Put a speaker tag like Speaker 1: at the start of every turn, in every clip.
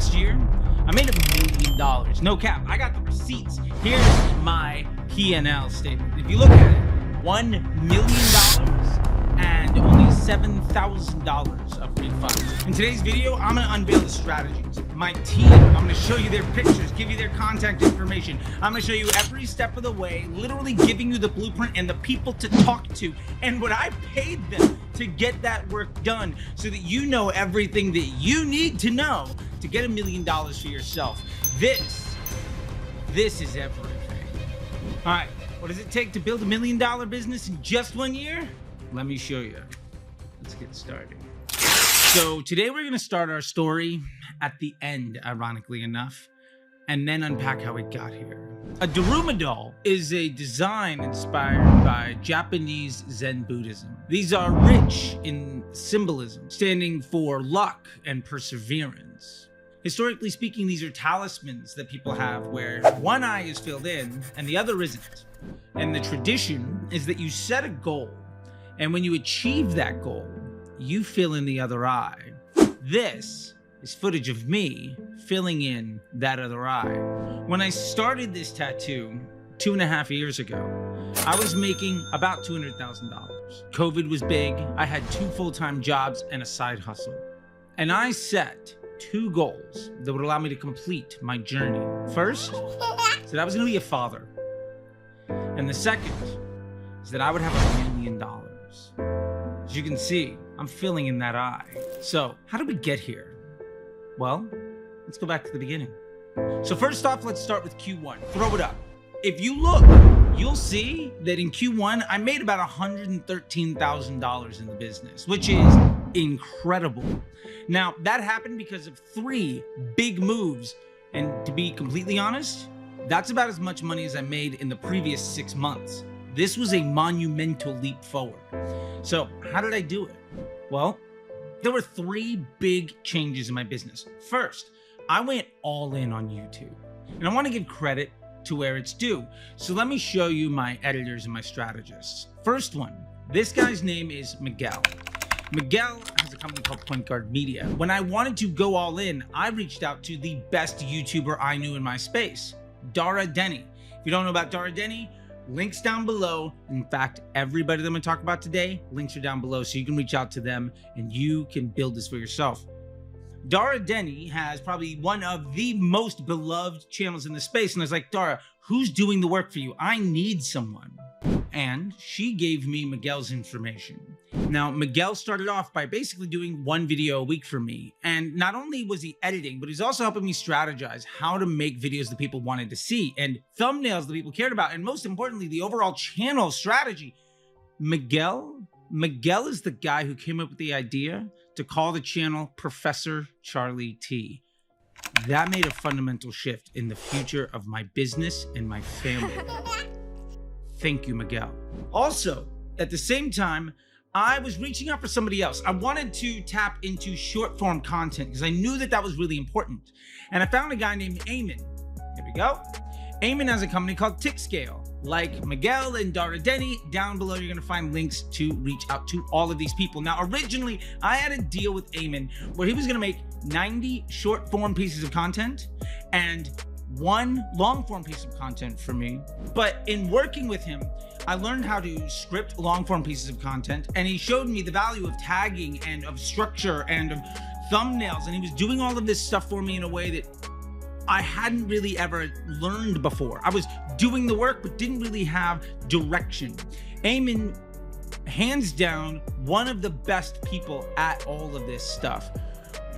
Speaker 1: Last year, I made a million dollars. No cap. I got the receipts. Here's my P&L statement. If you look at it, one million dollars and only $7,000 of refunds. In today's video, I'm gonna unveil the strategies. My team, I'm gonna show you their pictures, give you their contact information. I'm gonna show you every step of the way, literally giving you the blueprint and the people to talk to and what I paid them to get that work done so that you know everything that you need to know to get a million dollars for yourself. This, this is everything. All right, what does it take to build a million dollar business in just one year? Let me show you. Let's get started. So, today we're to start our story at the end, ironically enough, and then unpack how we got here. A Daruma doll is a design inspired by Japanese Zen Buddhism. These are rich in symbolism, standing for luck and perseverance. Historically speaking, these are talismans that people have where one eye is filled in and the other isn't. And the tradition is that you set a goal and when you achieve that goal, you fill in the other eye. This is footage of me filling in that other eye. When I started this tattoo two and a half years ago, I was making about $200,000. COVID was big. I had two full time jobs and a side hustle. And I set two goals that would allow me to complete my journey. First, that I was going to be a father. And the second is that I would have a million dollars. As you can see, I'm filling in that eye. So, how did we get here? Well, let's go back to the beginning. So, first off, let's start with Q1. Throw it up. If you look, you'll see that in Q1, I made about $113,000 in the business, which is incredible. Now, that happened because of three big moves. And to be completely honest, that's about as much money as I made in the previous six months. This was a monumental leap forward. So, how did I do it? Well, there were three big changes in my business. First, I went all in on YouTube. And I want to give credit to where it's due. So let me show you my editors and my strategists. First one, this guy's name is Miguel. Miguel has a company called Point Guard Media. When I wanted to go all in, I reached out to the best YouTuber I knew in my space, Dara Denney. If you don't know about Dara Denney, links down below. In fact, everybody that I'm to talk about today, links are down below so you can reach out to them and you can build this for yourself. Dara Denney has probably one of the most beloved channels in the space. And I was like, Dara, who's doing the work for you? I need someone. And she gave me Miguel's information. Now, Miguel started off by basically doing one video a week for me. And not only was he editing, but he's also helping me strategize how to make videos that people wanted to see and thumbnails that people cared about. And most importantly, the overall channel strategy. Miguel, Miguel is the guy who came up with the idea to call the channel Professor Charley T. That made a fundamental shift in the future of my business and my family. Thank you, Miguel. Also, at the same time, I was reaching out for somebody else. I wanted to tap into short form content because I knew that that was really important. And I found a guy named Ayman. Here we go. Ayman has a company called TikScale. Like Miguel and Dara Denney, down below you're gonna find links to reach out to all of these people. Now, originally, I had a deal with Ayman where he was gonna make 90 short form pieces of content and one long form piece of content for me. But in working with him, I learned how to script long form pieces of content, and he showed me the value of tagging and of structure and of thumbnails. And he was doing all of this stuff for me in a way that I hadn't really ever learned before. I was doing the work, but didn't really have direction. Ayman, hands down, one of the best people at all of this stuff.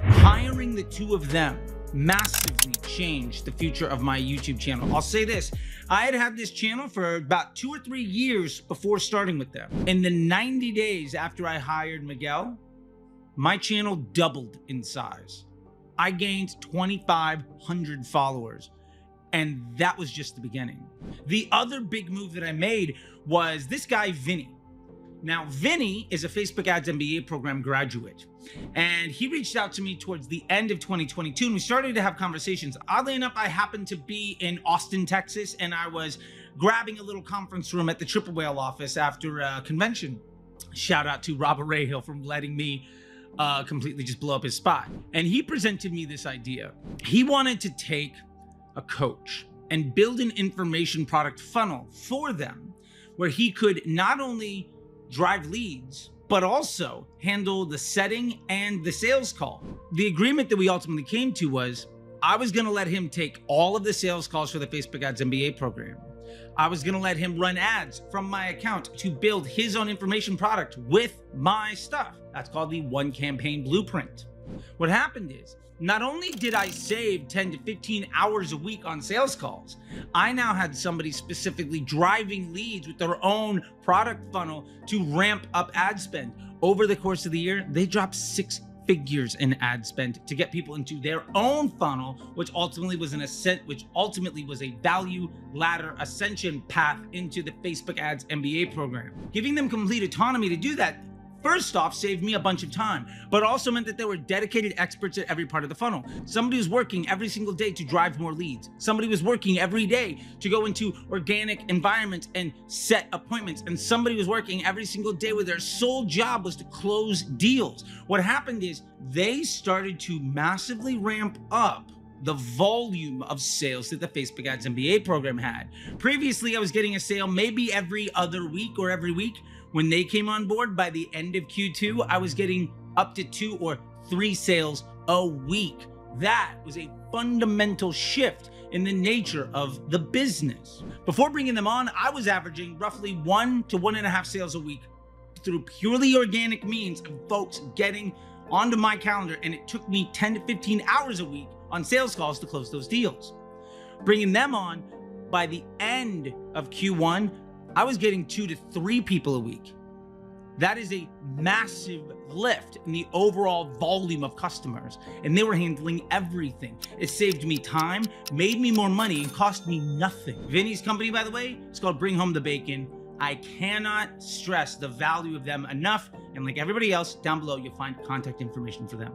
Speaker 1: Hiring the two of them massively changed the future of my YouTube channel. I'll say this I had had this channel for about two or three years before starting with them. In the 90 days after I hired Miguel, my channel doubled in size. I gained 2,500 followers. And that was just the beginning. The other big move that I made was this guy, Vini. Now, Vini is a Facebook Ads MBA program graduate, and he reached out to me towards the end of 2022, and we started to have conversations. Oddly enough, I happened to be in Austin, Texas, and I was grabbing a little conference room at the Triple Whale office after a convention. Shout out to Robert Rahill for letting me uh, completely just blow up his spot. And he presented me this idea. He wanted to take a coach and build an information product funnel for them where he could not only drive leads, but also handle the setting and the sales call. The agreement that we ultimately came to was I was going to let him take all of the sales calls for the Facebook Ads MBA program. I was going to let him run ads from my account to build his own information product with my stuff. That's called the one campaign blueprint. What happened is, not only did I save 10 to 15 hours a week on sales calls, I now had somebody specifically driving leads with their own product funnel to ramp up ad spend. Over the course of the year, they dropped six figures in ad spend to get people into their own funnel, which ultimately was an ascent, which ultimately was a value ladder ascension path into the Facebook ads MBA program. Giving them complete autonomy to do that First off, saved me a bunch of time, but also meant that there were dedicated experts at every part of the funnel. Somebody was working every single day to drive more leads. Somebody was working every day to go into organic environments and set appointments. And somebody was working every single day where their sole job was to close deals. What happened is they started to massively ramp up the volume of sales that the Facebook Ads MBA program had. Previously, I was getting a sale maybe every other week or every week. When they came on board by the end of Q2, I was getting up to two or three sales a week. That was a fundamental shift in the nature of the business. Before bringing them on, I was averaging roughly one to one and a half sales a week through purely organic means of folks getting onto my calendar, and it took me 10 to 15 hours a week on sales calls to close those deals. Bringing them on by the end of Q1, I was getting two to three people a week. That is a massive lift in the overall volume of customers, and they were handling everything. It saved me time, made me more money, and cost me nothing. Vini's company, by the way, it's called Bring Home the Bacon. I cannot stress the value of them enough. And like everybody else, down below, you'll find contact information for them.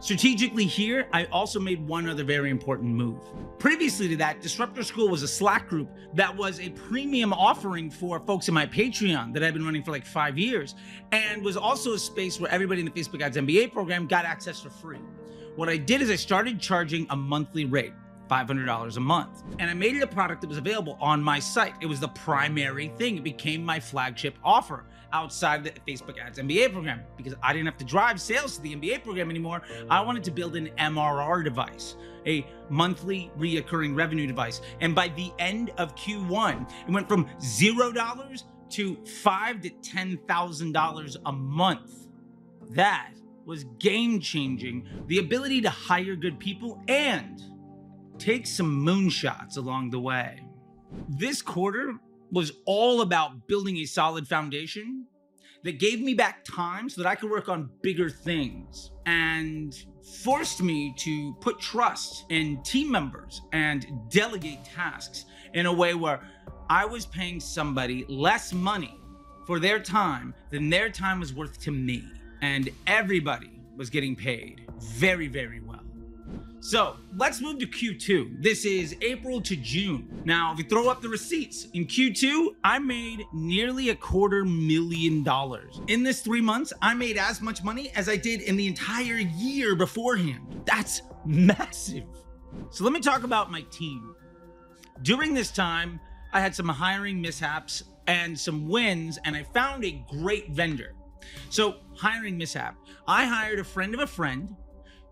Speaker 1: Strategically here, I also made one other very important move. Previously to that, Disrupter School was a Slack group that was a premium offering for folks in my Patreon that I've been running for like five years, and was also a space where everybody in the Facebook Ads MBA program got access for free. What I did is I started charging a monthly rate. $500 a month. And I made it a product that was available on my site. It was the primary thing. It became my flagship offer outside the Facebook Ads MBA program because I didn't have to drive sales to the MBA program anymore. I wanted to build an MRR device, a monthly reoccurring revenue device. And by the end of Q1, it went from zero dollars to five to ten thousand dollars a month. That was game changing. The ability to hire good people and take some moonshots along the way. This quarter, was all about building a solid foundation that gave me back time so that I could work on bigger things and forced me to put trust in team members and delegate tasks in a way where I was paying somebody less money for their time than their time was worth to me. And everybody was getting paid very, very well. So let's move to Q2. This is April to June. Now, if we throw up the receipts, in Q2, I made nearly a quarter million dollars. In this three months, I made as much money as I did in the entire year beforehand. That's massive. So let me talk about my team. During this time, I had some hiring mishaps and some wins, and I found a great vendor. So, hiring mishap. I hired a friend of a friend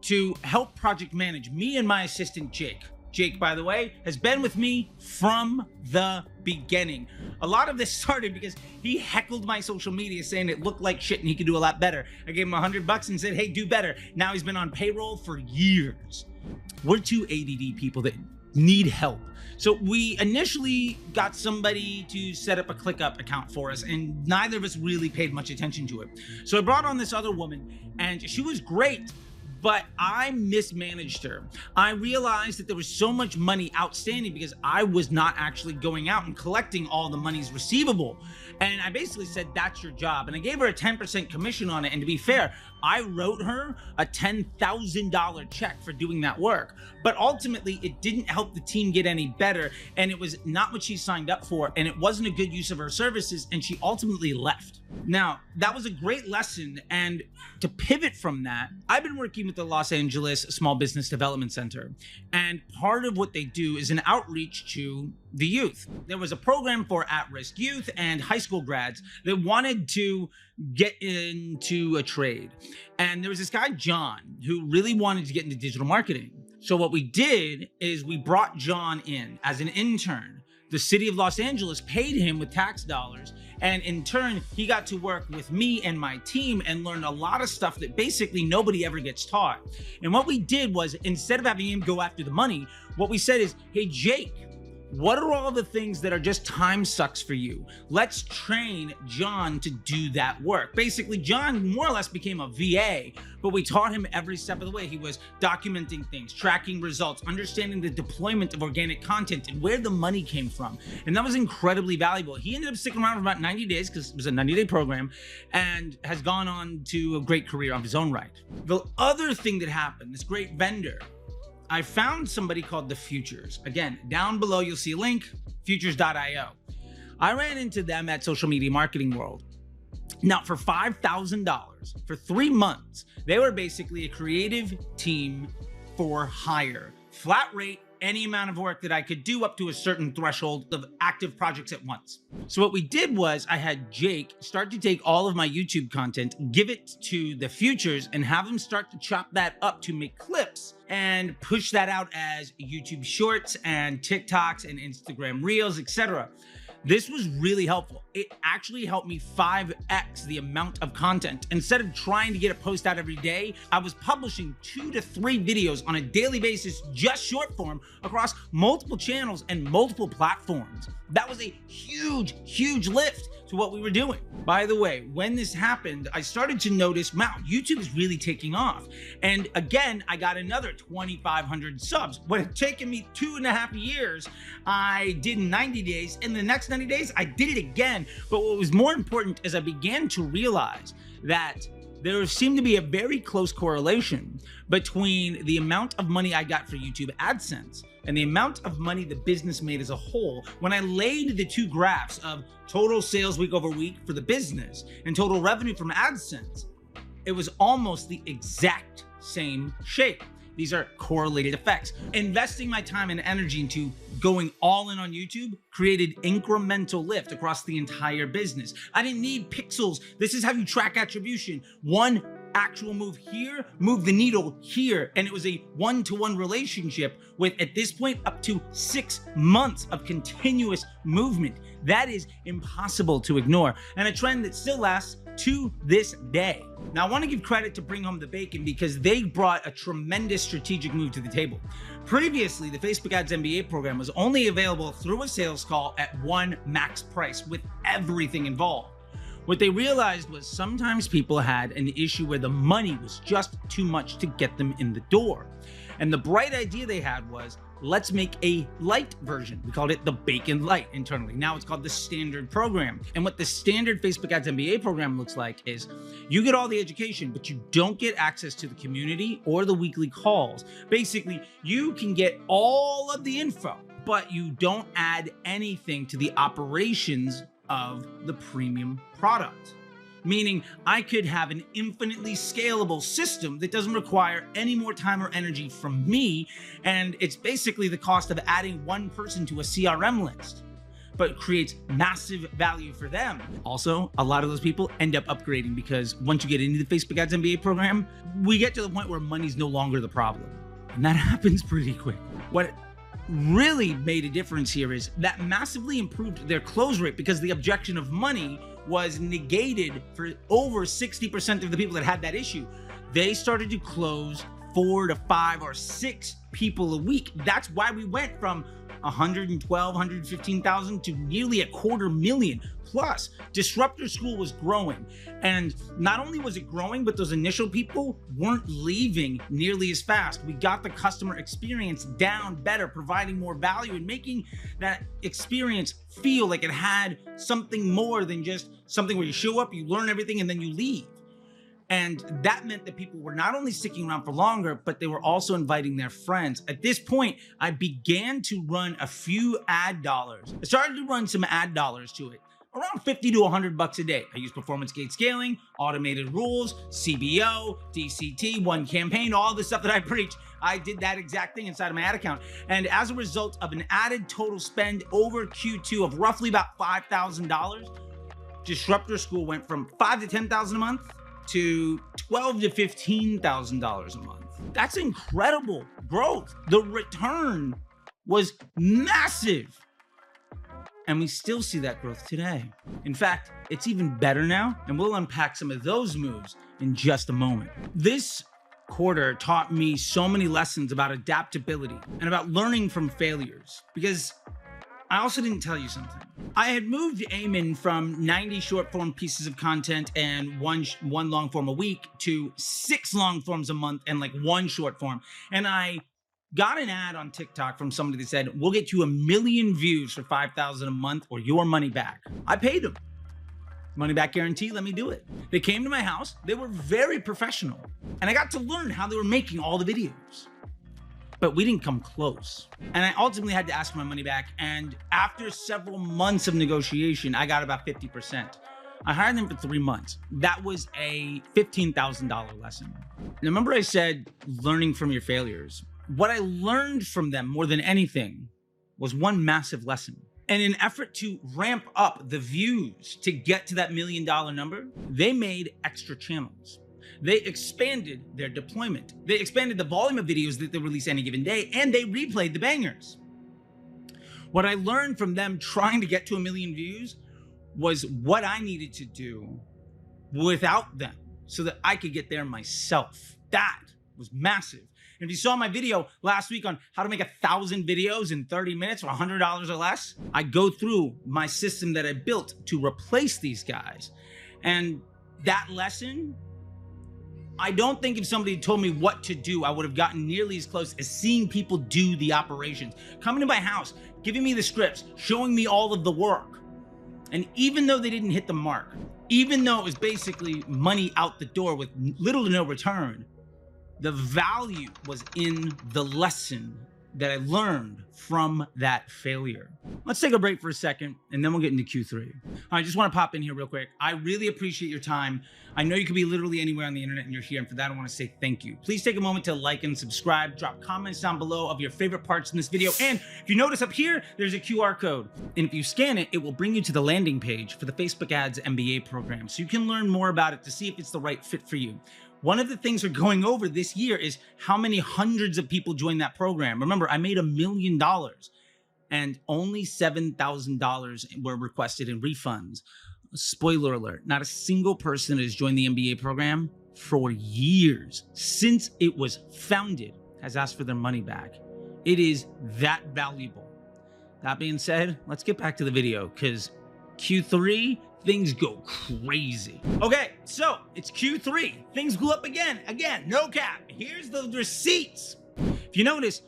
Speaker 1: to help project manage me and my assistant, Jake. Jake, by the way, has been with me from the beginning. A lot of this started because he heckled my social media saying it looked like shit and he could do a lot better. I gave him a hundred bucks and said, hey, do better. Now he's been on payroll for years. We're two ADD people that need help. So we initially got somebody to set up a ClickUp account for us, and neither of us really paid much attention to it. So I brought on this other woman, and she was great but I mismanaged her. I realized that there was so much money outstanding because I was not actually going out and collecting all the monies receivable. And I basically said, That's your job. And I gave her a 10% commission on it. And to be fair, I wrote her a $10,000 check for doing that work. But ultimately, it didn't help the team get any better. And it was not what she signed up for. And it wasn't a good use of her services. And she ultimately left. Now, that was a great lesson. And to pivot from that, I've been working with the Los Angeles Small Business Development Center. And part of what they do is an outreach to the youth. There was a program for at risk youth and high school grads that wanted to get into a trade. And there was this guy, John, who really wanted to get into digital marketing. So, what we did is we brought John in as an intern. The city of Los Angeles paid him with tax dollars. And in turn, he got to work with me and my team and learn a lot of stuff that basically nobody ever gets taught. And what we did was instead of having him go after the money, what we said is, hey, Jake, what are all the things that are just time sucks for you? Let's train John to do that work. Basically, John more or less became a VA, but we taught him every step of the way. He was documenting things, tracking results, understanding the deployment of organic content and where the money came from. And that was incredibly valuable. He ended up sticking around for about 90 days because it was a 90 day program and has gone on to a great career of his own right. The other thing that happened, this great vendor, I found somebody called The Futures. Again, down below you'll see a link, futures.io. I ran into them at Social Media Marketing World. Now, for $5,000 for three months, they were basically a creative team for hire. Flat rate, any amount of work that I could do up to a certain threshold of active projects at once. So what we did was I had Jake start to take all of my YouTube content, give it to the futures and have them start to chop that up to make clips and push that out as YouTube shorts and TikToks and Instagram reels, etc. This was really helpful. It actually helped me 5x the amount of content. Instead of trying to get a post out every day, I was publishing two to three videos on a daily basis, just short form, across multiple channels and multiple platforms. That was a huge, huge lift to what we were doing. By the way, when this happened, I started to notice, wow, YouTube is really taking off. And again, I got another 2,500 subs. What had taken me two and a half years, I did in 90 days. In the next 90 days, I did it again. But what was more important is I began to realize that there seemed to be a very close correlation between the amount of money I got for YouTube AdSense and the amount of money the business made as a whole when I laid the two graphs of total sales week over week for the business and total revenue from AdSense, it was almost the exact same shape. These are correlated effects. Investing my time and energy into going all in on YouTube created incremental lift across the entire business. I didn't need pixels. This is how you track attribution. One actual move here, move the needle here. And it was a one to one relationship with, at this point, up to six months of continuous movement. That is impossible to ignore, and a trend that still lasts to this day. Now, I want to give credit to Bring Home the Bacon because they brought a tremendous strategic move to the table. Previously, the Facebook Ads MBA program was only available through a sales call at one max price with everything involved. What they realized was sometimes people had an issue where the money was just too much to get them in the door. And the bright idea they had was let's make a light version. We called it the Bacon Light internally. Now it's called the standard program. And what the standard Facebook Ads MBA program looks like is you get all the education, but you don't get access to the community or the weekly calls. Basically, you can get all of the info, but you don't add anything to the operations of the premium product. Meaning, I could have an infinitely scalable system that doesn't require any more time or energy from me, and it's basically the cost of adding one person to a CRM list but creates massive value for them. Also, a lot of those people end up upgrading because once you get into the Facebook Ads MBA program, we get to the point where money's no longer the problem. And that happens pretty quick. What really made a difference here is that massively improved their close rate because the objection of money was negated for over 60% of the people that had that issue. They started to close four to five or six people a week. That's why we went from 112, 115,000 to nearly a quarter million. Plus, Disrupter School was growing. And not only was it growing, but those initial people weren't leaving nearly as fast. We got the customer experience down better, providing more value and making that experience feel like it had something more than just something where you show up, you learn everything, and then you leave. And that meant that people were not only sticking around for longer, but they were also inviting their friends. At this point, I began to run a few ad dollars. I started to run some ad dollars to it. Around 50 to 100 bucks a day. I use performance gate scaling, automated rules, CBO, DCT, one campaign, all the stuff that I preach. I did that exact thing inside of my ad account. And as a result of an added total spend over Q2 of roughly about $5,000, Disrupter School went from five to 10,000 a month to twelve to fifteen thousand dollars a month. That's incredible growth. The return was massive. And we still see that growth today. In fact, it's even better now, and we'll unpack some of those moves in just a moment. This quarter taught me so many lessons about adaptability and about learning from failures because I also didn't tell you something. I had moved Ayman from 90 short form pieces of content and one one long form a week to six long forms a month and like one short form. And I got an ad on TikTok from somebody that said, "We'll get you a million views for 5,000 a month or your money back." I paid them. Money back guarantee, let me do it. They came to my house. They were very professional. And I got to learn how they were making all the videos but we didn't come close. And I ultimately had to ask for my money back. And after several months of negotiation, I got about 50%. I hired them for three months. That was a $15,000 lesson. Now, remember, I said learning from your failures. What I learned from them more than anything was one massive lesson. And in an effort to ramp up the views to get to that million dollar number, they made extra channels they expanded their deployment. They expanded the volume of videos that they release any given day, and they replayed the bangers. What I learned from them trying to get to a million views was what I needed to do without them so that I could get there myself. That was massive. And if you saw my video last week on how to make a thousand videos in 30 minutes for $100 or less, I go through my system that I built to replace these guys. And that lesson I don't think if somebody told me what to do, I would have gotten nearly as close as seeing people do the operations. Coming to my house, giving me the scripts, showing me all of the work. And even though they didn't hit the mark, even though it was basically money out the door with little to no return, the value was in the lesson that I learned from that failure. Let's take a break for a second and then we'll get into Q3. I just want to pop in here real quick. I really appreciate your time. I know you could be literally anywhere on the internet and you're here, and for that, I want to say thank you. Please take a moment to like and subscribe, drop comments down below of your favorite parts in this video. And if you notice up here, there's a QR code. And if you scan it, it will bring you to the landing page for the Facebook Ads MBA program. So you can learn more about it to see if it's the right fit for you. One of the things we're going over this year is how many hundreds of people joined that program. Remember, I made a million dollars and only $7,000 were requested in refunds. Spoiler alert, not a single person has joined the MBA program for years since it was founded has asked for their money back. It is that valuable. That being said, let's get back to the video because Q3 things go crazy. Okay, so it's Q3. Things blew up again. Again, no cap. Here's the receipts. If you notice,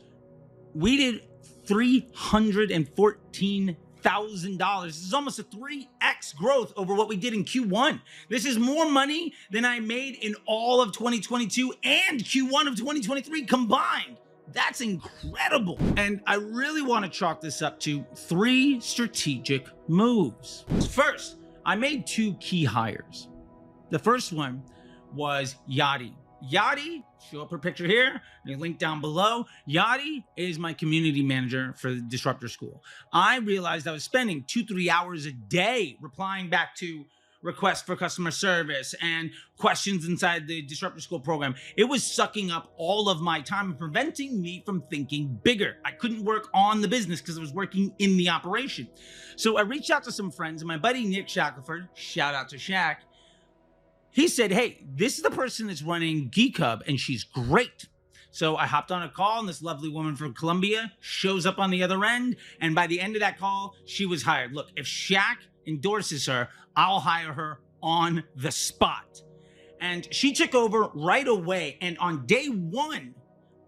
Speaker 1: we did $314,000. This is almost a 3x growth over what we did in Q1. This is more money than I made in all of 2022 and Q1 of 2023 combined. That's incredible. And I really want to chalk this up to three strategic moves. First, I made two key hires. The first one was Yady. Yady, show up her picture here, the link down below. Yady is my community manager for Disrupter School. I realized I was spending two, three hours a day replying back to requests for customer service and questions inside the Disrupter School program. It was sucking up all of my time and preventing me from thinking bigger. I couldn't work on the business because I was working in the operation. So I reached out to some friends, and my buddy Nick Shackelford, shout out to Shaq, he said, Hey, this is the person that's running Geek Hub, and she's great. So I hopped on a call, and this lovely woman from Colombia shows up on the other end. And by the end of that call, she was hired. Look, if Shaq endorses her, I'll hire her on the spot. And she took over right away. And on day one,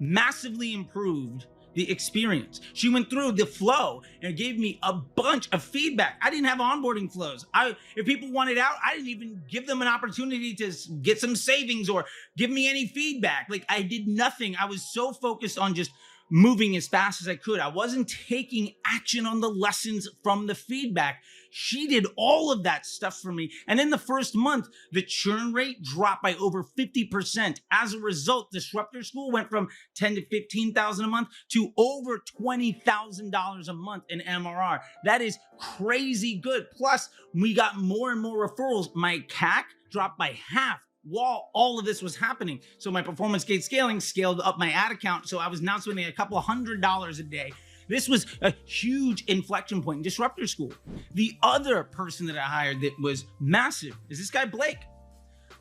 Speaker 1: massively improved the experience. She went through the flow and gave me a bunch of feedback. I didn't have onboarding flows. I if people wanted out, I didn't even give them an opportunity to get some savings or give me any feedback. Like I did nothing. I was so focused on just moving as fast as I could. I wasn't taking action on the lessons from the feedback. She did all of that stuff for me. And in the first month, the churn rate dropped by over 50%. As a result, Disrupter School went from 10 to 15,000 a month to over $20,000 a month in MRR. That is crazy good. Plus, we got more and more referrals. My CAC dropped by half while all of this was happening. So my performance gate scaling scaled up my ad account. So I was now spending a couple hundred dollars a day. This was a huge inflection point in Disrupter School. The other person that I hired that was massive is this guy, Blake.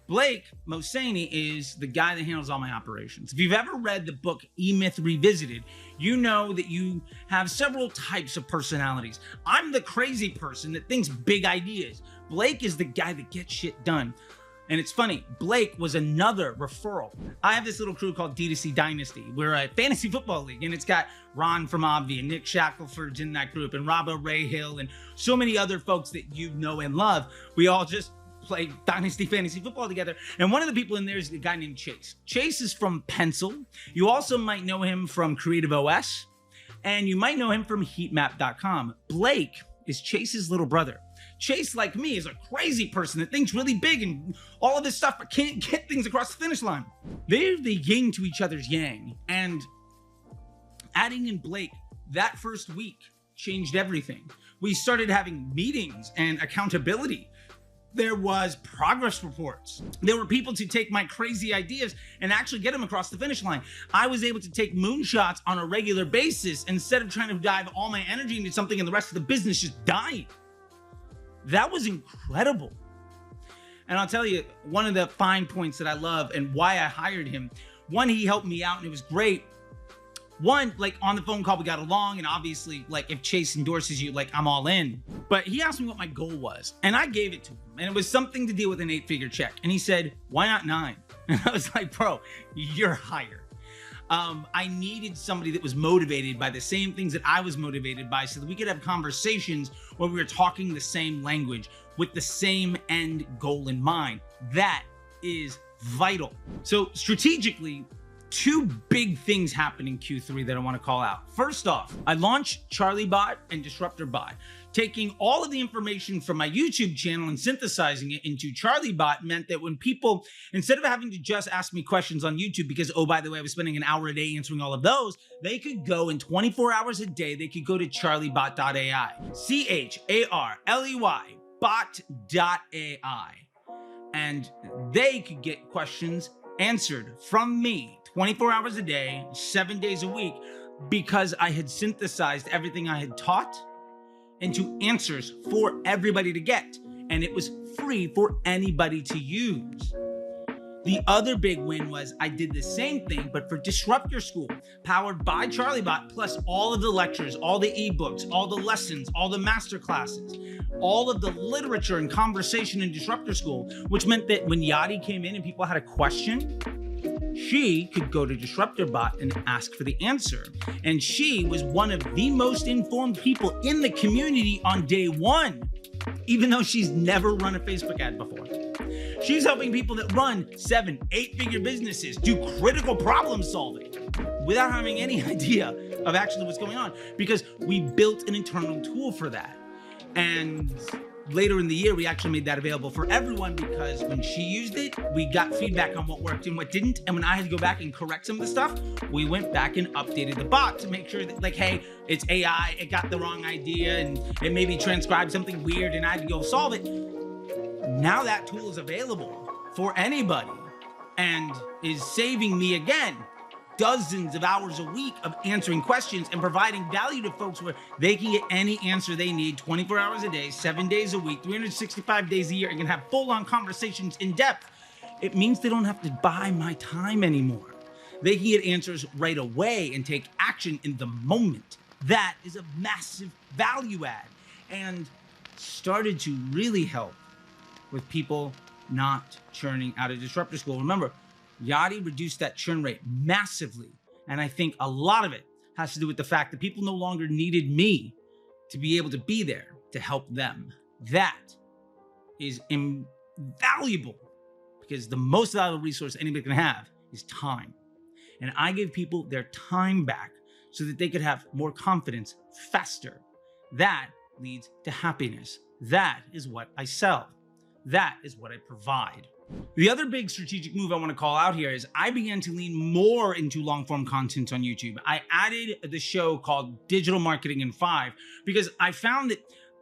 Speaker 1: Blake Mosani is the guy that handles all my operations. If you've ever read the book E Myth Revisited, you know that you have several types of personalities. I'm the crazy person that thinks big ideas. Blake is the guy that gets shit done. And it's funny, Blake was another referral. I have this little crew called D2C Dynasty. We're a fantasy football league, and it's got Ron from Obvi and Nick Shackelford's in that group, and Robbo Rahill, and so many other folks that you know and love. We all just play Dynasty Fantasy Football together. And one of the people in there is a guy named Chase. Chase is from Pencil. You also might know him from Creative OS, and you might know him from Heatmap.com. Blake is Chase's little brother. Chase, like me, is a crazy person that thinks really big and all of this stuff, but can't get things across the finish line. They're the yin to each other's yang. And adding in Blake that first week changed everything. We started having meetings and accountability. There was progress reports. There were people to take my crazy ideas and actually get them across the finish line. I was able to take moonshots on a regular basis instead of trying to dive all my energy into something and the rest of the business just dying. That was incredible. And I'll tell you, one of the fine points that I love and why I hired him, one, he helped me out and it was great. One, like on the phone call, we got along, and obviously, like if Chase endorses you, like I'm all in. But he asked me what my goal was, and I gave it to him, and it was something to deal with an eight figure check. And he said, Why not nine? And I was like, Bro, you're hired um, I needed somebody that was motivated by the same things that I was motivated by so that we could have conversations where we were talking the same language with the same end goal in mind. That is vital. So, strategically, two big things happened in Q3 that I want to call out. First off, I launched CharleyBot and DisrupterBot taking all of the information from my YouTube channel and synthesizing it into CharleyBot meant that when people, instead of having to just ask me questions on YouTube, because, oh, by the way, I was spending an hour a day answering all of those, they could go in 24 hours a day, they could go to charleybot.ai. C H A R L E Y bot.ai. And they could get questions answered from me 24 hours a day, seven days a week, because I had synthesized everything I had taught into answers for everybody to get. And it was free for anybody to use. The other big win was I did the same thing, but for Disrupter School, powered by CharleyBot, plus all of the lectures, all the ebooks, all the lessons, all the master classes, all of the literature and conversation in Disrupter School, which meant that when Yady came in and people had a question, she could go to DisrupterBot and ask for the answer. And she was one of the most informed people in the community on day one, even though she's never run a Facebook ad before. She's helping people that run seven, eight figure businesses do critical problem solving without having any idea of actually what's going on because we built an internal tool for that. And later in the year, we actually made that available for everyone because when she used it, we got feedback on what worked and what didn't. And when I had to go back and correct some of the stuff, we went back and updated the bot to make sure that, like, hey, it's AI, it got the wrong idea, and it maybe transcribed something weird, and I had to go solve it. Now that tool is available for anybody and is saving me again dozens of hours a week of answering questions and providing value to folks where they can get any answer they need 24 hours a day, seven days a week, 365 days a year, and can have full on conversations in depth. It means they don't have to buy my time anymore. they can get answers right away and take action in the moment. That is a massive value add and started to really help with people not churning out of disrupter school. Remember, Yady reduced that churn rate massively. And I think a lot of it has to do with the fact that people no longer needed me to be able to be there to help them. That is invaluable because the most valuable resource anybody can have is time. And I gave people their time back so that they could have more confidence faster. That leads to happiness. That is what I sell. That is what I provide. The other big strategic move I want to call out here is I began to lean more into long form content on YouTube. I added the show called Digital Marketing in Five because I found that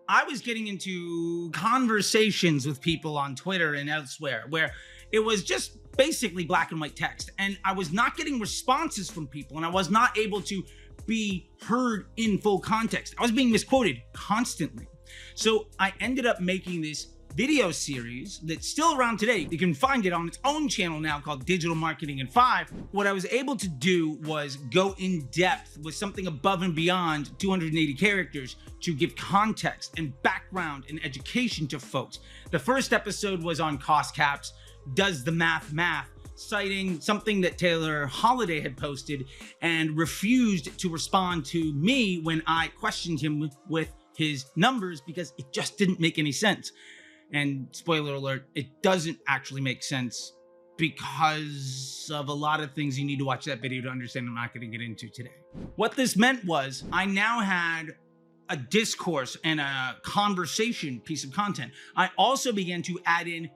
Speaker 1: I was getting into conversations with people on Twitter and elsewhere where it was just basically black and white text. And I was not getting responses from people and I was not able to be heard in full context. I was being misquoted constantly. So I ended up making this video series that's still around today. You can find it on its own channel now called Digital Marketing in Five. What I was able to do was go in depth with something above and beyond 280 characters to give context and background and education to folks. The first episode was on cost caps, does the math math, citing something that Taylor Holiday had posted and refused to respond to me when I questioned him with his numbers because it just didn't make any sense. And spoiler alert, it doesn't actually make sense because of a lot of things you need to watch that video to understand I'm not going to get into today. What this meant was I now had a discourse and a conversation piece of content. I also began to add in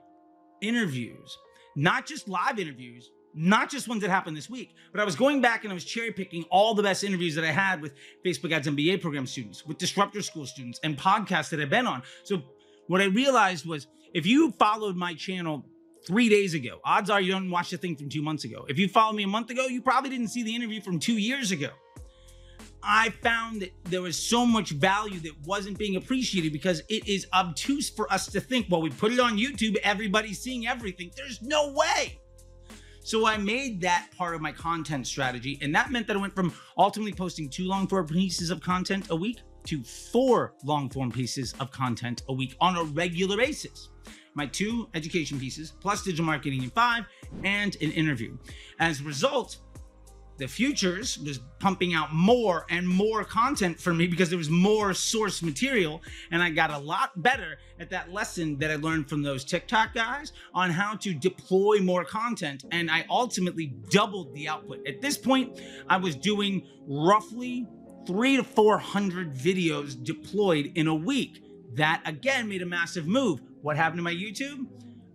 Speaker 1: interviews, not just live interviews, not just ones that happened this week, but I was going back and I was cherry picking all the best interviews that I had with Facebook Ads MBA program students, with Disrupter School students, and podcasts that I've been on. So what I realized was if you followed my channel three days ago, odds are you don't watch the thing from two months ago. If you followed me a month ago, you probably didn't see the interview from two years ago. I found that there was so much value that wasn't being appreciated because it is obtuse for us to think, well, we put it on YouTube, everybody's seeing everything. There's no way. So I made that part of my content strategy. And that meant that I went from ultimately posting two long form pieces of content a week to four long form pieces of content a week on a regular basis. My two education pieces, plus digital marketing in five, and an interview. As a result, the futures was pumping out more and more content for me because there was more source material and i got a lot better at that lesson that i learned from those tiktok guys on how to deploy more content and i ultimately doubled the output at this point i was doing roughly three to 400 videos deployed in a week. That again made a massive move. What happened to my YouTube?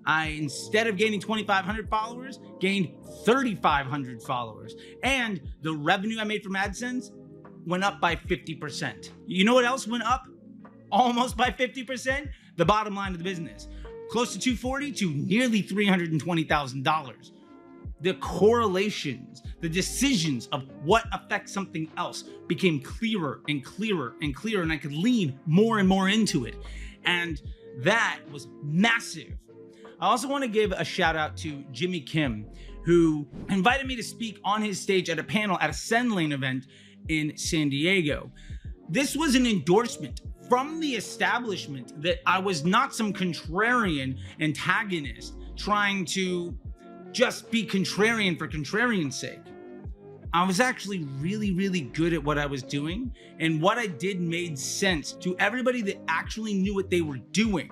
Speaker 1: I, instead of gaining 2,500 followers, gained 3,500 followers. And the revenue I made from AdSense went up by 50%. You know what else went up almost by 50%? The bottom line of the business. Close to 240 to nearly $320,000 the correlations, the decisions of what affects something else became clearer and clearer and clearer, and I could lean more and more into it. And that was massive. I also want to give a shout out to Jimmy Kim, who invited me to speak on his stage at a panel at a Sendlane event in San Diego. This was an endorsement from the establishment that I was not some contrarian antagonist trying to just be contrarian for contrarian's sake. I was actually really, really good at what I was doing, and what I did made sense to everybody that actually knew what they were doing.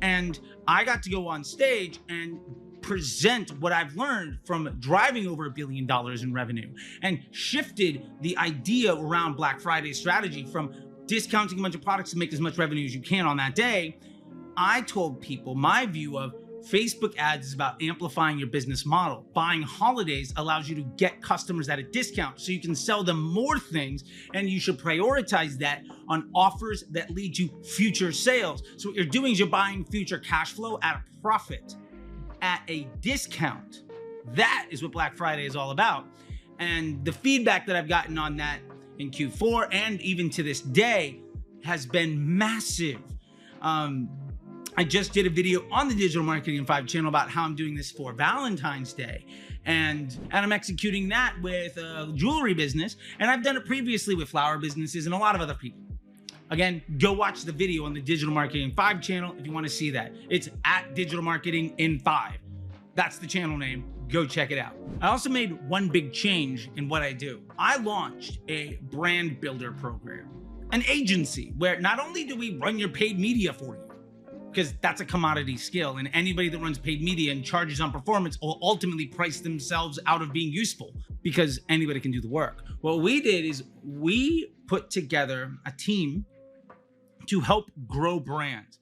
Speaker 1: And I got to go on stage and present what I've learned from driving over a billion dollars in revenue and shifted the idea around Black Friday strategy from discounting a bunch of products to make as much revenue as you can on that day. I told people my view of Facebook ads is about amplifying your business model. Buying holidays allows you to get customers at a discount so you can sell them more things, and you should prioritize that on offers that lead to future sales. So, what you're doing is you're buying future cash flow at a profit, at a discount. That is what Black Friday is all about. And the feedback that I've gotten on that in Q4 and even to this day has been massive. Um, I just did a video on the Digital Marketing in 5 channel about how I'm doing this for Valentine's Day. And, and I'm executing that with a jewelry business. And I've done it previously with flower businesses and a lot of other people. Again, go watch the video on the Digital Marketing in 5 channel if you want to see that. It's at Digital Marketing in 5. That's the channel name. Go check it out. I also made one big change in what I do. I launched a brand builder program, an agency where not only do we run your paid media for you, because that's a commodity skill, and anybody that runs paid media and charges on performance will ultimately price themselves out of being useful because anybody can do the work. What we did is we put together a team to help grow brands,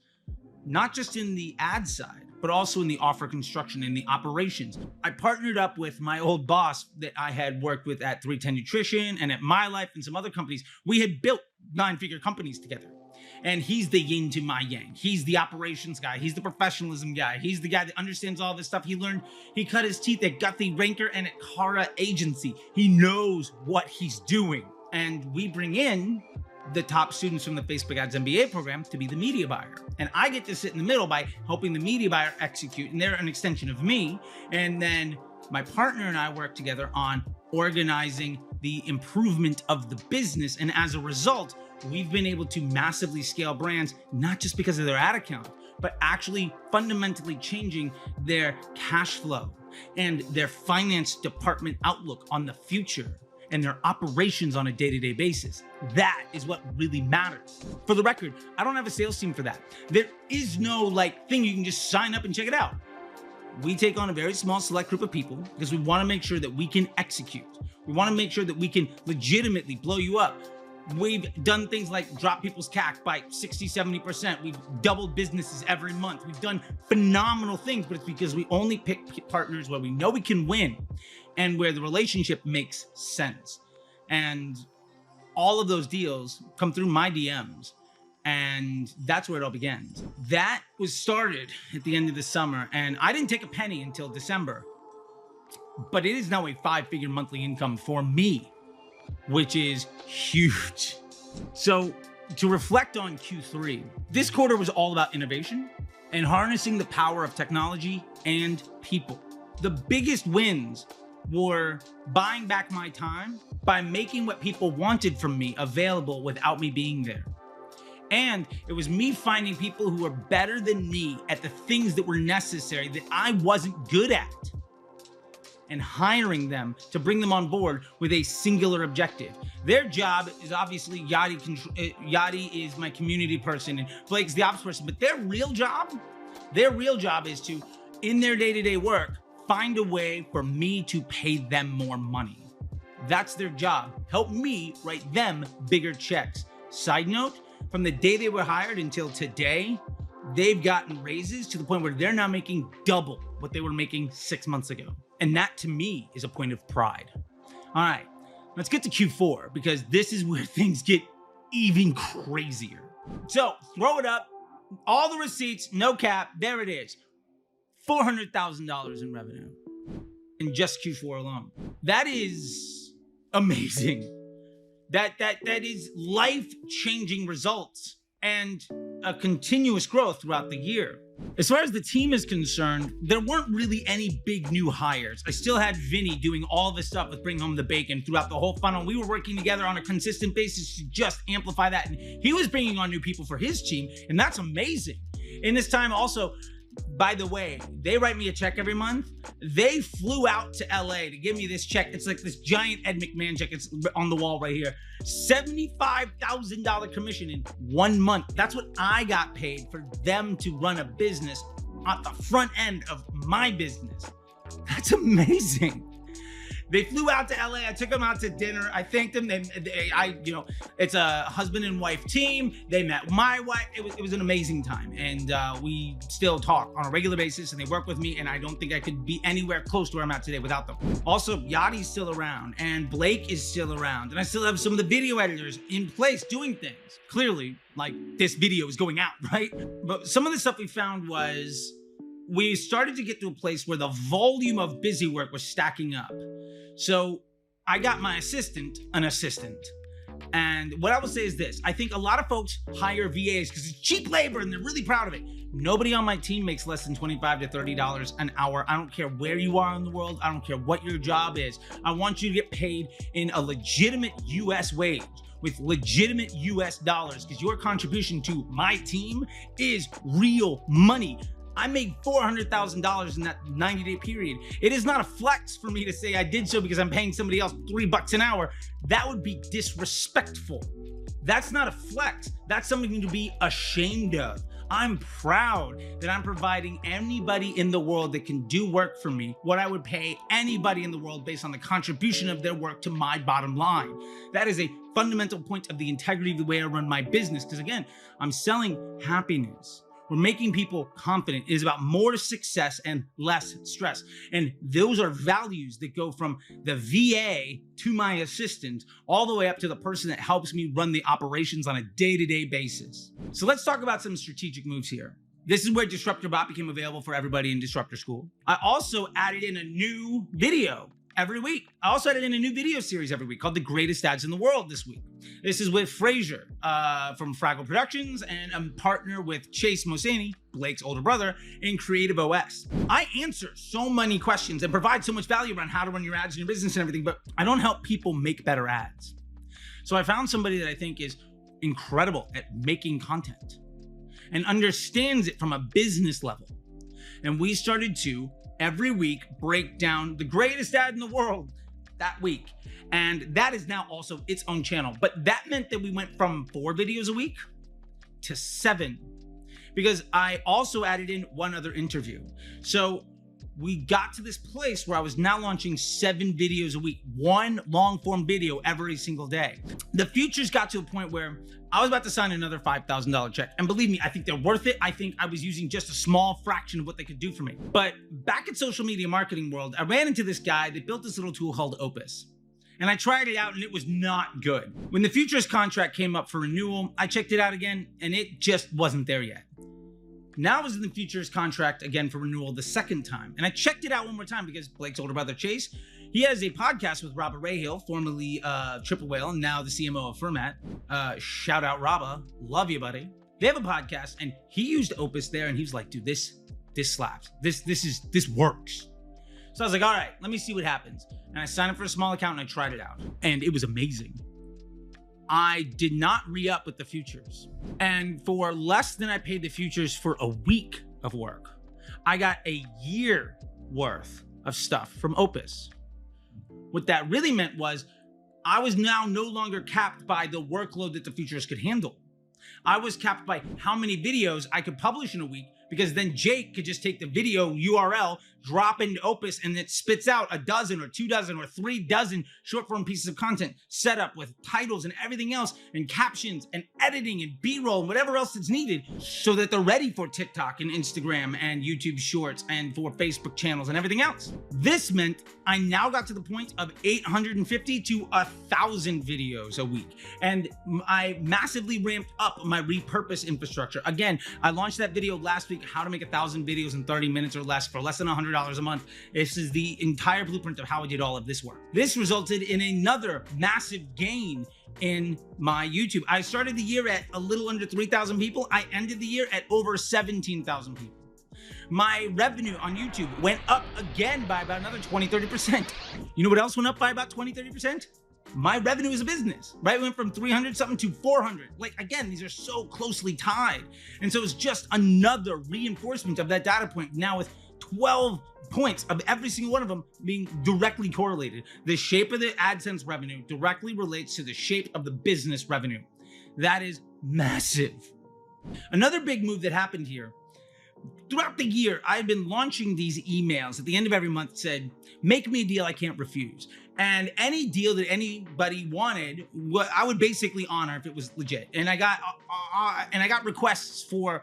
Speaker 1: not just in the ad side, but also in the offer construction and the operations. I partnered up with my old boss that I had worked with at 310 Nutrition and at My Life and some other companies. We had built nine figure companies together. And he's the yin to my yang. He's the operations guy. He's the professionalism guy. He's the guy that understands all this stuff. He learned, he cut his teeth at Guthy-Renker and at Cara Agency. He knows what he's doing. And we bring in the top students from the Facebook Ads MBA program to be the media buyer. And I get to sit in the middle by helping the media buyer execute, and they're an extension of me. And then my partner and I work together on organizing the improvement of the business. And as a result, we've been able to massively scale brands, not just because of their ad account, but actually fundamentally changing their cash flow and their finance department outlook on the future and their operations on a day to day basis. That is what really matters. For the record, I don't have a sales team for that. There is no like thing you can just sign up and check it out. We take on a very small select group of people because we want to make sure that we can execute. We want to make sure that we can legitimately blow you up. We've done things like drop people's CAC by 60, 70%. We've doubled businesses every month. We've done phenomenal things, but it's because we only pick partners where we know we can win and where the relationship makes sense. And all of those deals come through my DMs. And that's where it all begins. That was started at the end of the summer. And I didn't take a penny until December. But it is now a five figure monthly income for me, which is huge. So, to reflect on Q3, this quarter was all about innovation and harnessing the power of technology and people. The biggest wins were buying back my time by making what people wanted from me available without me being there. And it was me finding people who were better than me at the things that were necessary that I wasn't good at and hiring them to bring them on board with a singular objective. Their job is obviously Yady. Uh, Yady is my community person, and Blake's the ops person. But their real job, their real job is to, in their day-to-day work, find a way for me to pay them more money. That's their job. Help me write them bigger checks. Side note, from the day they were hired until today, they've gotten raises to the point where they're now making double what they were making six months ago. And that to me is a point of pride. All right, let's get to Q4 because this is where things get even crazier. So throw it up, all the receipts, no cap, there it is. $400,000 in revenue in just Q4 alone. That is amazing. That that that is life-changing results and a continuous growth throughout the year. As far as the team is concerned, there weren't really any big new hires. I still had Vini doing all the stuff with Bring Home the Bacon throughout the whole funnel. We were working together on a consistent basis to just amplify that. And he was bringing on new people for his team, and that's amazing. In this time, also, by the way, they write me a check every month. They flew out to LA to give me this check. It's like this giant Ed McMahon check. It's on the wall right here. $75,000 commission in one month. That's what I got paid for them to run a business at the front end of my business. That's amazing. They flew out to LA. I took them out to dinner. I thanked them. They, they, I, you know, it's a husband and wife team. They met my wife. It was, it was an amazing time, and uh, we still talk on a regular basis. And they work with me, and I don't think I could be anywhere close to where I'm at today without them. Also, Yady's still around, and Blake is still around, and I still have some of the video editors in place doing things. Clearly, like this video is going out, right? But some of the stuff we found was we started to get to a place where the volume of busy work was stacking up. So I got my assistant an assistant. And what I will say is this I think a lot of folks hire VAs because it's cheap labor and they're really proud of it. Nobody on my team makes less than 25 to $30 an hour. I don't care where you are in the world, I don't care what your job is. I want you to get paid in a legitimate US wage with legitimate US dollars because your contribution to my team is real money. I made $400,000 in that 90 day period. It is not a flex for me to say I did so because I'm paying somebody else three bucks an hour. That would be disrespectful. That's not a flex. That's something to be ashamed of. I'm proud that I'm providing anybody in the world that can do work for me what I would pay anybody in the world based on the contribution of their work to my bottom line. That is a fundamental point of the integrity of the way I run my business. Because again, I'm selling happiness. We're making people confident. It is about more success and less stress. And those are values that go from the VA to my assistant, all the way up to the person that helps me run the operations on a day to day basis. So let's talk about some strategic moves here. This is where DisrupterBot became available for everybody in Disrupter School. I also added in a new video every week. I also added in a new video series every week called The Greatest Ads in the World this week. This is with Fraser uh, from Fraggle Productions, and I'm partner with Chase Mosani, Blake's older brother, in Creative OS. I answer so many questions and provide so much value around how to run your ads in your business and everything, but I don't help people make better ads. So I found somebody that I think is incredible at making content and understands it from a business level. And we started to every week break down the greatest ad in the world that week. And that is now also its own channel. But that meant that we went from four videos a week to seven because I also added in one other interview. So we got to this place where I was now launching seven videos a week, one long form video every single day. The futures got to a point where I was about to sign another $5,000 check. And believe me, I think they're worth it. I think I was using just a small fraction of what they could do for me. But back in social media marketing world, I ran into this guy that built this little tool called Opus and I tried it out and it was not good. When the futures contract came up for renewal, I checked it out again and it just wasn't there yet. Now is in the futures contract again for renewal the second time. And I checked it out one more time because Blake's older brother Chase, he has a podcast with Robert Rahill, formerly uh, Triple Whale, now the CMO of Fermat. Uh, shout out Robba, love you, buddy. They have a podcast, and he used Opus there, and he was like, "Dude, this this slaps. This this is this works." So I was like, "All right, let me see what happens." And I signed up for a small account and I tried it out, and it was amazing. I did not re up with the futures. And for less than I paid the futures for a week of work, I got a year worth of stuff from Opus. What that really meant was I was now no longer capped by the workload that the futures could handle. I was capped by how many videos I could publish in a week because then Jake could just take the video URL, drop into Opus, and it spits out a dozen or two dozen or three dozen short form pieces of content set up with titles and everything else, and captions and editing and B roll and whatever else that's needed so that they're ready for TikTok and Instagram and YouTube Shorts and for Facebook channels and everything else. This meant I now got to the point of 850 to 1,000 videos a week. And I massively ramped up my repurpose infrastructure. Again, I launched that video last week how to make a thousand videos in 30 minutes or less for less than $100 a month. This is the entire blueprint of how I did all of this work. This resulted in another massive gain in my YouTube. I started the year at a little under 3,000 people. I ended the year at over 17,000 people. My revenue on YouTube went up again by about another 20, 30%. You know what else went up by about 20, 30%? my revenue as a business, right? We went from 300 something to 400. Like, again, these are so closely tied. And so it's just another reinforcement of that data point now with 12 points of every single one of them being directly correlated. The shape of the AdSense revenue directly relates to the shape of the business revenue. That is massive. Another big move that happened here throughout the year, I've been launching these emails at the end of every month said, make me a deal I can't refuse. And any deal that anybody wanted, what I would basically honor if it was legit. And I got uh, uh, and I got requests for,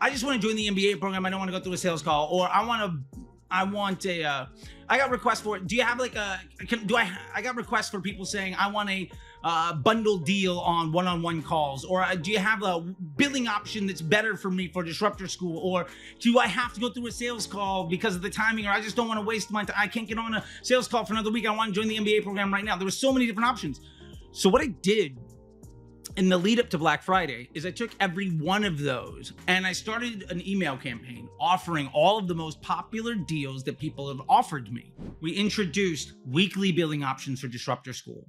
Speaker 1: I just want to join the MBA program. I don't want to go through a sales call, or I want to I want a. Uh, I got requests for. Do you have like a? Can, do I? I got requests for people saying I want a uh, bundle deal on one-on-one calls, or uh, do you have a billing option that's better for me for disrupter school, or do I have to go through a sales call because of the timing, or I just don't want to waste my time. I can't get on a sales call for another week. I want to join the MBA program right now. There were so many different options. So what I did in the lead up to Black Friday is I took every one of those and I started an email campaign offering all of the most popular deals that people have offered me. We introduced weekly billing options for Disrupter School,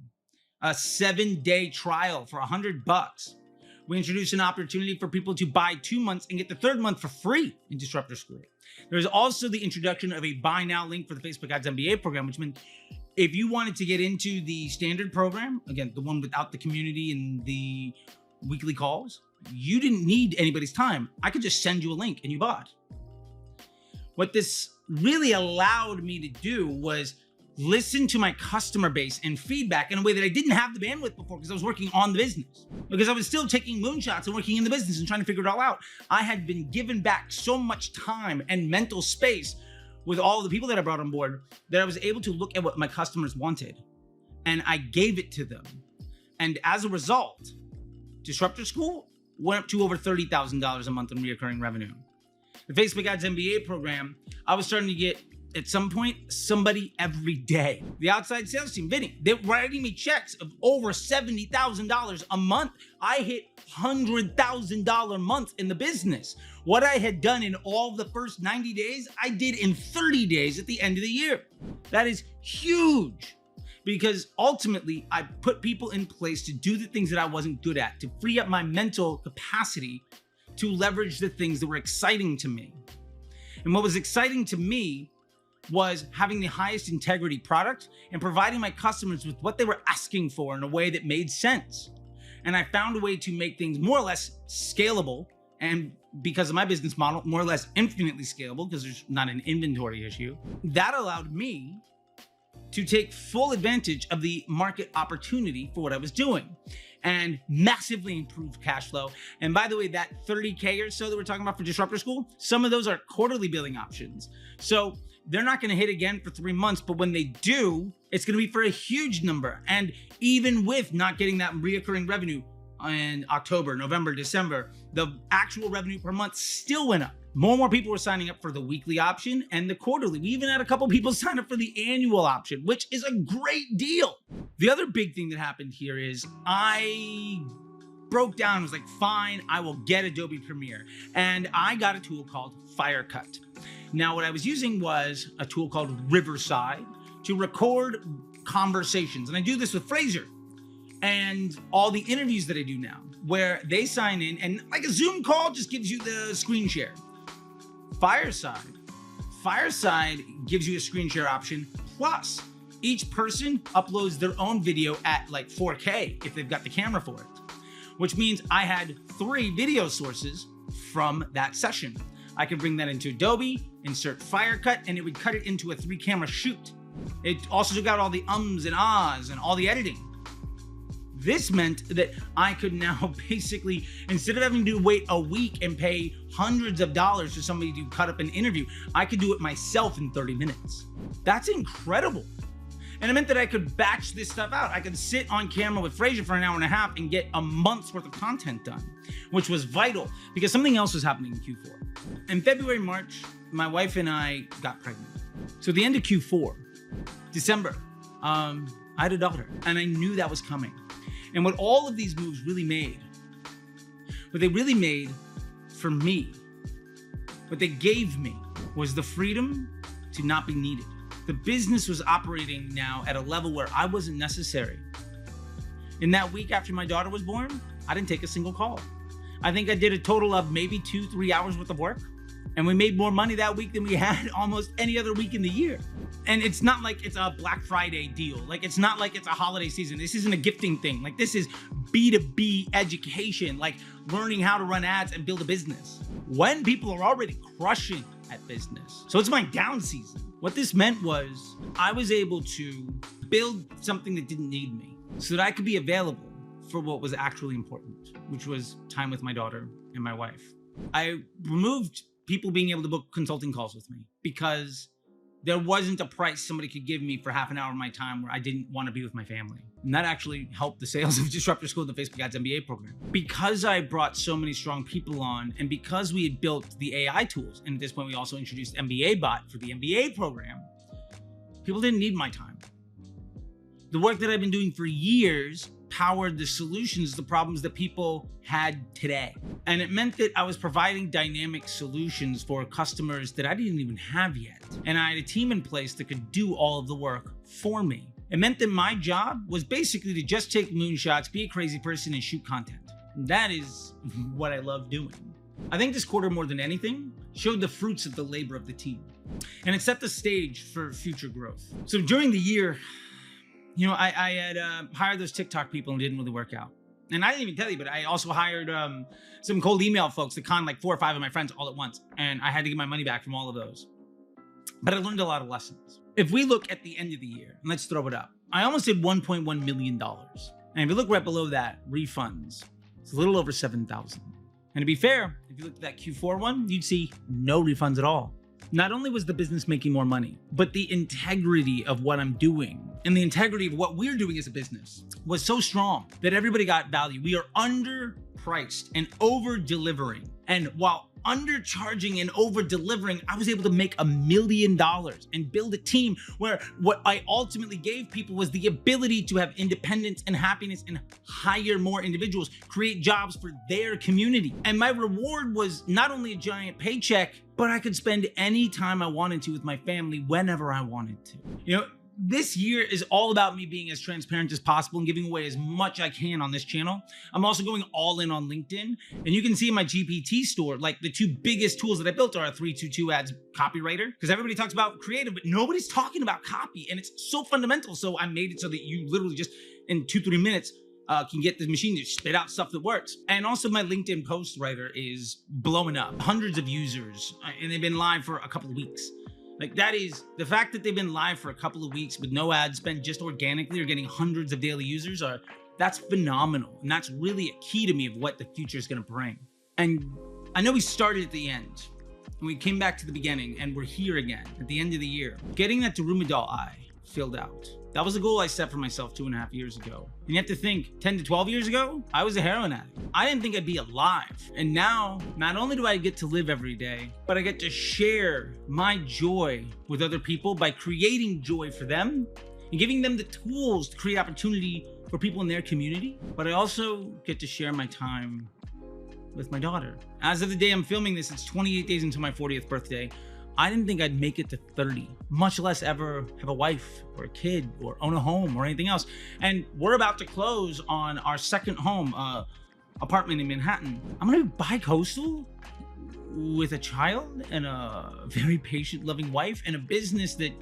Speaker 1: a seven day trial for a hundred bucks. We introduced an opportunity for people to buy two months and get the third month for free in Disrupter School. There's also the introduction of a buy now link for the Facebook Ads MBA program, which meant if you wanted to get into the standard program, again, the one without the community and the weekly calls, you didn't need anybody's time. I could just send you a link and you bought. What this really allowed me to do was listen to my customer base and feedback in a way that I didn't have the bandwidth before because I was working on the business. Because I was still taking moonshots and working in the business and trying to figure it all out. I had been given back so much time and mental space with all the people that I brought on board that I was able to look at what my customers wanted and I gave it to them. And as a result, Disrupter School went up to over $30,000 a month in reoccurring revenue. The Facebook Ads MBA program, I was starting to get at some point somebody every day. The outside sales team, Vini, they're writing me checks of over $70,000 a month. I hit $100,000 months in the business. What I had done in all the first 90 days, I did in 30 days at the end of the year. That is huge because ultimately I put people in place to do the things that I wasn't good at, to free up my mental capacity to leverage the things that were exciting to me. And what was exciting to me was having the highest integrity product and providing my customers with what they were asking for in a way that made sense. And I found a way to make things more or less scalable and because of my business model, more or less infinitely scalable because there's not an inventory issue. That allowed me to take full advantage of the market opportunity for what I was doing and massively improve cash flow. And by the way, that 30K or so that we're talking about for Disrupter School, some of those are quarterly billing options. So they're not going to hit again for three months, but when they do, it's going to be for a huge number. And even with not getting that reoccurring revenue in October, November, December, the actual revenue per month still went up. More and more people were signing up for the weekly option and the quarterly. We even had a couple people sign up for the annual option, which is a great deal. The other big thing that happened here is I broke down I was like, fine, I will get Adobe Premiere. And I got a tool called Firecut. Now, what I was using was a tool called Riverside to record conversations. And I do this with Fraser and all the interviews that I do now, where they sign in and like a Zoom call just gives you the screen share. Fireside, Fireside gives you a screen share option. Plus, each person uploads their own video at like 4K if they've got the camera for it, which means I had three video sources from that session. I could bring that into Adobe, insert Firecut, and it would cut it into a three camera shoot. It also took out all the ums and ahs and all the editing. This meant that I could now basically, instead of having to wait a week and pay hundreds of dollars for somebody to cut up an interview, I could do it myself in 30 minutes. That's incredible. And it meant that I could batch this stuff out. I could sit on camera with Fraser for an hour and a half and get a month's worth of content done, which was vital because something else was happening in Q4. In February, March, my wife and I got pregnant. So the end of Q4, December, um, I had a daughter and I knew that was coming. And what all of these moves really made, what they really made for me, what they gave me was the freedom to not be needed. The business was operating now at a level where I wasn't necessary. In that week after my daughter was born, I didn't take a single call. I think I did a total of maybe two, three hours worth of work. And we made more money that week than we had almost any other week in the year. And it's not like it's a Black Friday deal. Like it's not like it's a holiday season. This isn't a gifting thing. Like this is B2B education, like learning how to run ads and build a business. When people are already crushing at business. So it's my down season. What this meant was I was able to build something that didn't need me so that I could be available for what was actually important, which was time with my daughter and my wife. I removed people being able to book consulting calls with me because there wasn't a price somebody could give me for half an hour of my time where I didn't want to be with my family. And that actually helped the sales of Disrupter School, and the Facebook Ads MBA program. Because I brought so many strong people on, and because we had built the AI tools, and at this point we also introduced MBA Bot for the MBA program, people didn't need my time. The work that I've been doing for years powered the solutions to the problems that people had today. And it meant that I was providing dynamic solutions for customers that I didn't even have yet. And I had a team in place that could do all of the work for me. It meant that my job was basically to just take moonshots, be a crazy person, and shoot content. That is what I love doing. I think this quarter, more than anything, showed the fruits of the labor of the team. And it set the stage for future growth. So during the year, you know, I, I had uh, hired those TikTok people and didn't really work out. And I didn't even tell you, but I also hired um, some cold email folks to con like four or five of my friends all at once. And I had to get my money back from all of those. But I learned a lot of lessons. If we look at the end of the year, and let's throw it up, I almost did $1.1 million. And if you look right below that, refunds, it's a little over 7,000. And to be fair, if you looked at that Q4 one, you'd see no refunds at all. Not only was the business making more money, but the integrity of what I'm doing and the integrity of what we're doing as a business was so strong that everybody got value. We are underpriced and over delivering. And while undercharging and over delivering, I was able to make a million dollars and build a team where what I ultimately gave people was the ability to have independence and happiness and hire more individuals, create jobs for their community. And my reward was not only a giant paycheck, but I could spend any time I wanted to with my family whenever I wanted to. You know, this year is all about me being as transparent as possible and giving away as much I can on this channel. I'm also going all in on LinkedIn. And you can see my GPT store, like the two biggest tools that I built are a 322 ads copywriter, because everybody talks about creative, but nobody's talking about copy. And it's so fundamental. So I made it so that you literally just in two, three minutes uh, can get the machine to spit out stuff that works. And also, my LinkedIn post writer is blowing up. Hundreds of users, uh, and they've been live for a couple of weeks. Like that is the fact that they've been live for a couple of weeks with no ad spend, just organically, or getting hundreds of daily users are that's phenomenal, and that's really a key to me of what the future is going to bring. And I know we started at the end, and we came back to the beginning, and we're here again at the end of the year, getting that Daruma eye filled out. That was a goal I set for myself two and a half years ago. And you have to think 10 to 12 years ago, I was a heroin addict. I didn't think I'd be alive. And now, not only do I get to live every day, but I get to share my joy with other people by creating joy for them and giving them the tools to create opportunity for people in their community. But I also get to share my time with my daughter. As of the day I'm filming this, it's 28 days until my 40th birthday. I didn't think I'd make it to 30, much less ever have a wife or a kid or own a home or anything else. And we're about to close on our second home, uh, apartment in Manhattan. I'm gonna be bi-coastal with a child and a very patient, loving wife and a business that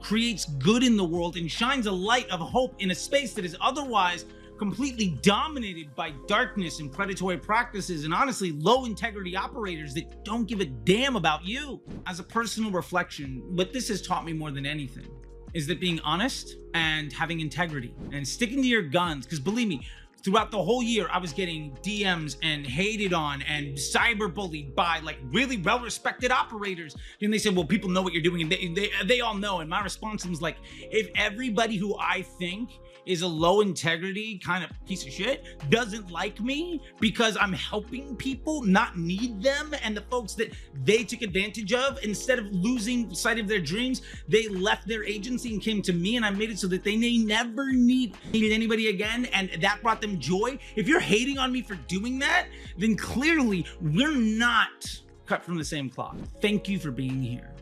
Speaker 1: creates good in the world and shines a light of hope in a space that is otherwise completely dominated by darkness and predatory practices and honestly low integrity operators that don't give a damn about you. As a personal reflection, what this has taught me more than anything is that being honest and having integrity and sticking to your guns, because believe me, throughout the whole year, I was getting DMs and hated on and cyberbullied by like really well-respected operators. And they said, "Well, people know what you're doing," and they they, they all know. And my response was like, "If everybody who I think is a low integrity kind of piece of shit doesn't like me because I'm helping people not need them. And the folks that they took advantage of instead of losing sight of their dreams they left their agency and came to me and I made it so that they may never need needed anybody again. And that brought them joy. If you're hating on me for doing that then clearly we're not cut from the same cloth. Thank you for being here.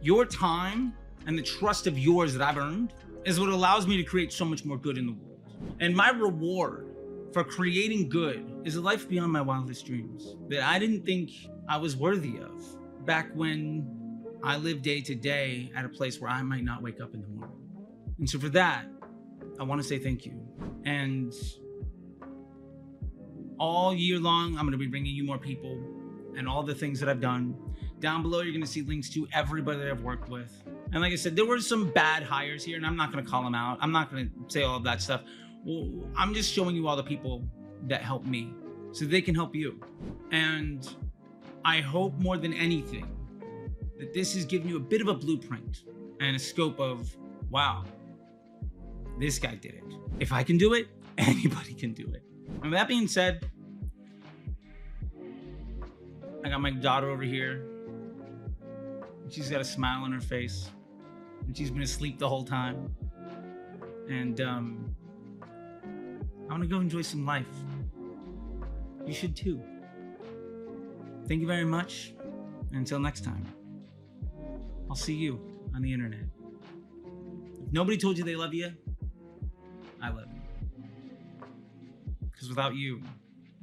Speaker 1: Your time and the trust of yours that I've earned is what allows me to create so much more good in the world. And my reward for creating good is a life beyond my wildest dreams that I didn't think I was worthy of back when I lived day to day at a place where I might not wake up in the morning. And so for that, I want to say thank you. And all year long, I'm going to be bringing you more people and all the things that I've done. Down below, you're going to see links to everybody that I've worked with. And like I said, there were some bad hires here, and I'm not going to call them out. I'm not going to say all of that stuff. Well, I'm just showing you all the people that helped me so they can help you. And I hope more than anything that this has given you a bit of a blueprint and a scope of, wow, this guy did it. If I can do it, anybody can do it. And with that being said, I got my daughter over here. She's got a smile on her face and she's been asleep the whole time. And um, I want to go enjoy some life. You should too. Thank you very much. Until next time, I'll see you on the internet. If nobody told you they love you, I love you. Because without you,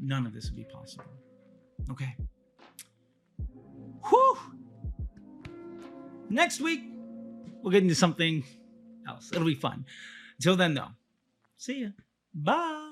Speaker 1: none of this would be possible. Okay. Whew. Next week, we'll get into something else. It'll be fun. Until then, though, see ya. Bye.